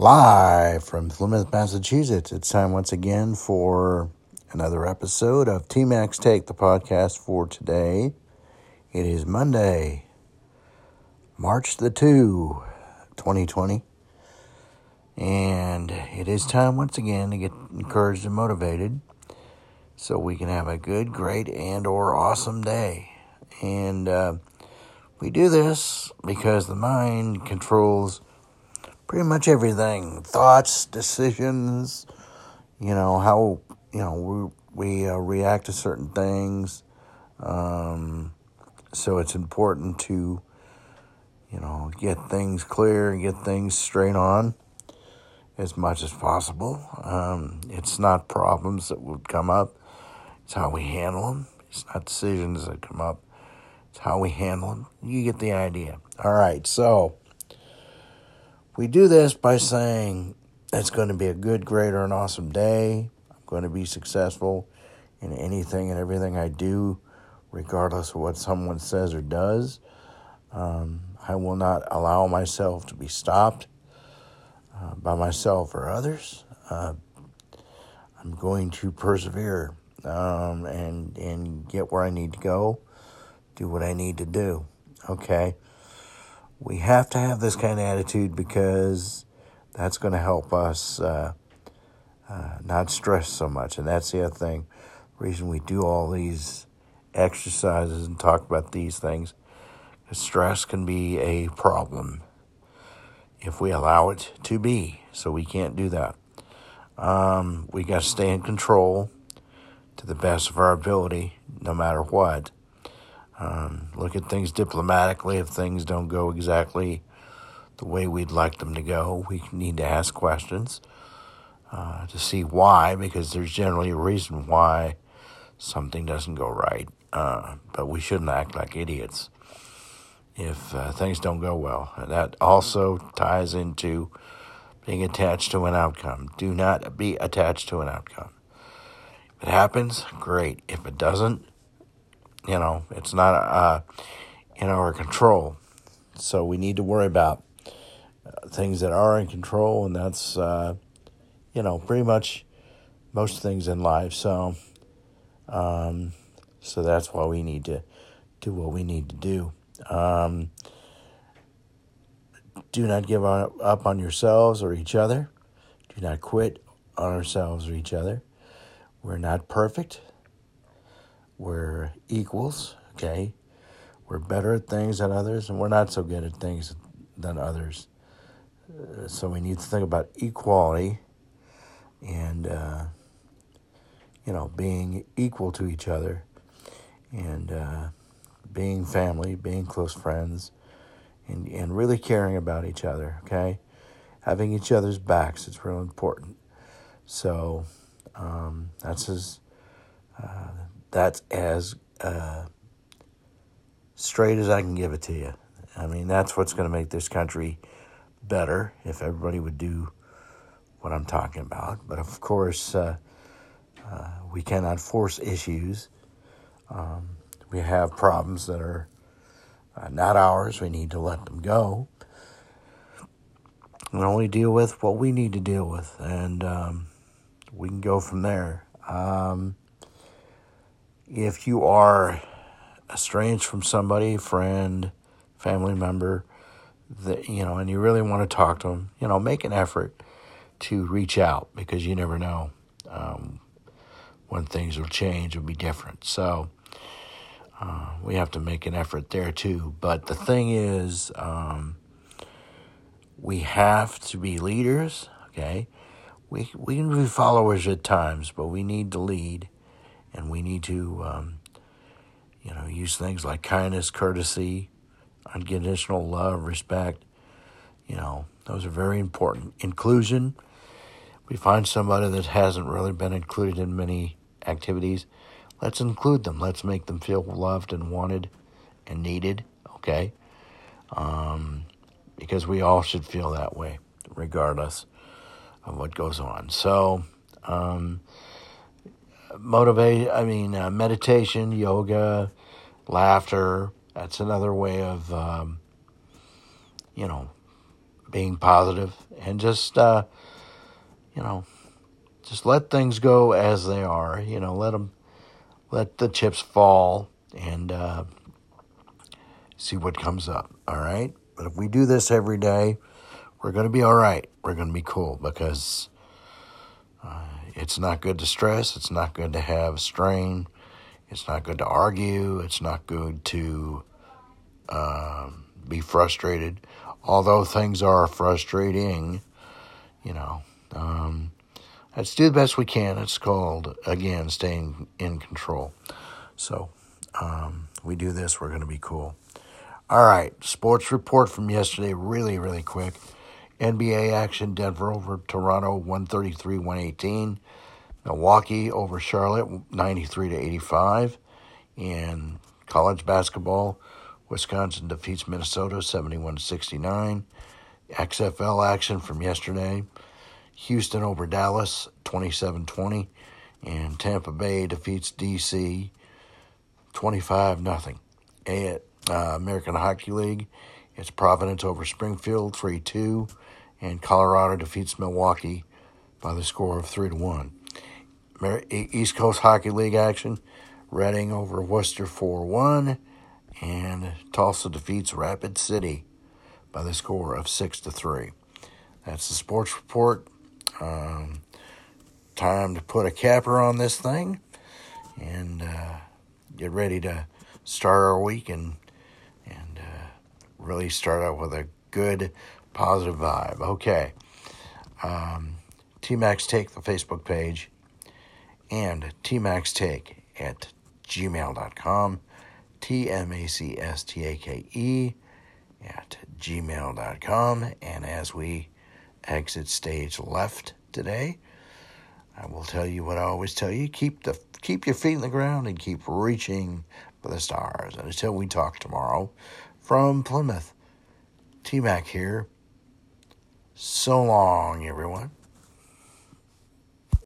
Live from Plymouth, Massachusetts. It's time once again for another episode of TMAC's Take, the podcast for today. It is Monday, March the 2, 2020. And it is time once again to get encouraged and motivated so we can have a good, great, and or awesome day. And uh, we do this because the mind controls pretty much everything thoughts, decisions, you know, how, you know, we, we uh, react to certain things. Um, so it's important to, you know, get things clear and get things straight on as much as possible. Um, it's not problems that would come up, it's how we handle them. It's not decisions that come up, it's how we handle them. You get the idea. All right, so we do this by saying it's going to be a good, great, or an awesome day. I'm going to be successful in anything and everything I do, regardless of what someone says or does. Um, I will not allow myself to be stopped uh, by myself or others. Uh, I'm going to persevere um, and and get where I need to go, do what I need to do. Okay we have to have this kind of attitude because that's going to help us uh, uh, not stress so much. And that's the other thing, the reason we do all these exercises and talk about these things. Stress can be a problem if we allow it to be. So we can't do that. Um, we got to stay in control to the best of our ability, no matter what. Um, look at things diplomatically if things don't go exactly the way we'd like them to go. We need to ask questions uh, to see why, because there's generally a reason why something doesn't go right. Uh, but we shouldn't act like idiots if uh, things don't go well. That also ties into being attached to an outcome. Do not be attached to an outcome. If it happens, great. If it doesn't, you know, it's not uh, in our control. So we need to worry about uh, things that are in control, and that's, uh, you know, pretty much most things in life. So, um, so that's why we need to do what we need to do. Um, do not give up on yourselves or each other. Do not quit on ourselves or each other. We're not perfect. We're equals, okay? We're better at things than others, and we're not so good at things than others. Uh, so we need to think about equality and, uh, you know, being equal to each other and uh, being family, being close friends, and, and really caring about each other, okay? Having each other's backs is real important. So um, that's as uh, that's as uh, straight as I can give it to you. I mean, that's what's going to make this country better if everybody would do what I'm talking about. But of course, uh, uh, we cannot force issues. Um, we have problems that are uh, not ours. We need to let them go and only deal with what we need to deal with. And um, we can go from there. Um, if you are estranged from somebody, friend, family member, that you know, and you really want to talk to them, you know, make an effort to reach out because you never know um, when things will change or be different. So uh, we have to make an effort there too. But the thing is, um, we have to be leaders. Okay, we we can be followers at times, but we need to lead and we need to, um, you know, use things like kindness, courtesy, unconditional love, respect. You know, those are very important. Inclusion. We find somebody that hasn't really been included in many activities. Let's include them. Let's make them feel loved and wanted and needed. Okay, um, because we all should feel that way, regardless of what goes on. So. Um, motivate, I mean, uh, meditation, yoga, laughter. That's another way of, um, you know, being positive and just, uh, you know, just let things go as they are. You know, let them, let the chips fall and uh, see what comes up. All right. But if we do this every day, we're going to be all right. We're going to be cool because uh, it's not good to stress. It's not good to have strain. It's not good to argue. It's not good to uh, be frustrated. Although things are frustrating, you know, um, let's do the best we can. It's called, again, staying in control. So um, we do this, we're going to be cool. All right, sports report from yesterday, really, really quick. NBA action Denver over Toronto 133 118. Milwaukee over Charlotte 93 to 85. In college basketball, Wisconsin defeats Minnesota 71 69. XFL action from yesterday. Houston over Dallas 27 20. And Tampa Bay defeats DC 25 0. Uh, American Hockey League. It's Providence over Springfield 3 2, and Colorado defeats Milwaukee by the score of 3 to 1. East Coast Hockey League action Reading over Worcester 4 1, and Tulsa defeats Rapid City by the score of 6 to 3. That's the sports report. Um, time to put a capper on this thing and uh, get ready to start our week and really start out with a good, positive vibe. Okay. Um, TMAC's Take, the Facebook page, and TMAC's Take at gmail.com. T-M-A-C-S-T-A-K-E at gmail.com. And as we exit stage left today, I will tell you what I always tell you: keep the keep your feet in the ground and keep reaching for the stars. And until we talk tomorrow, from Plymouth. TMAC here. So long, everyone.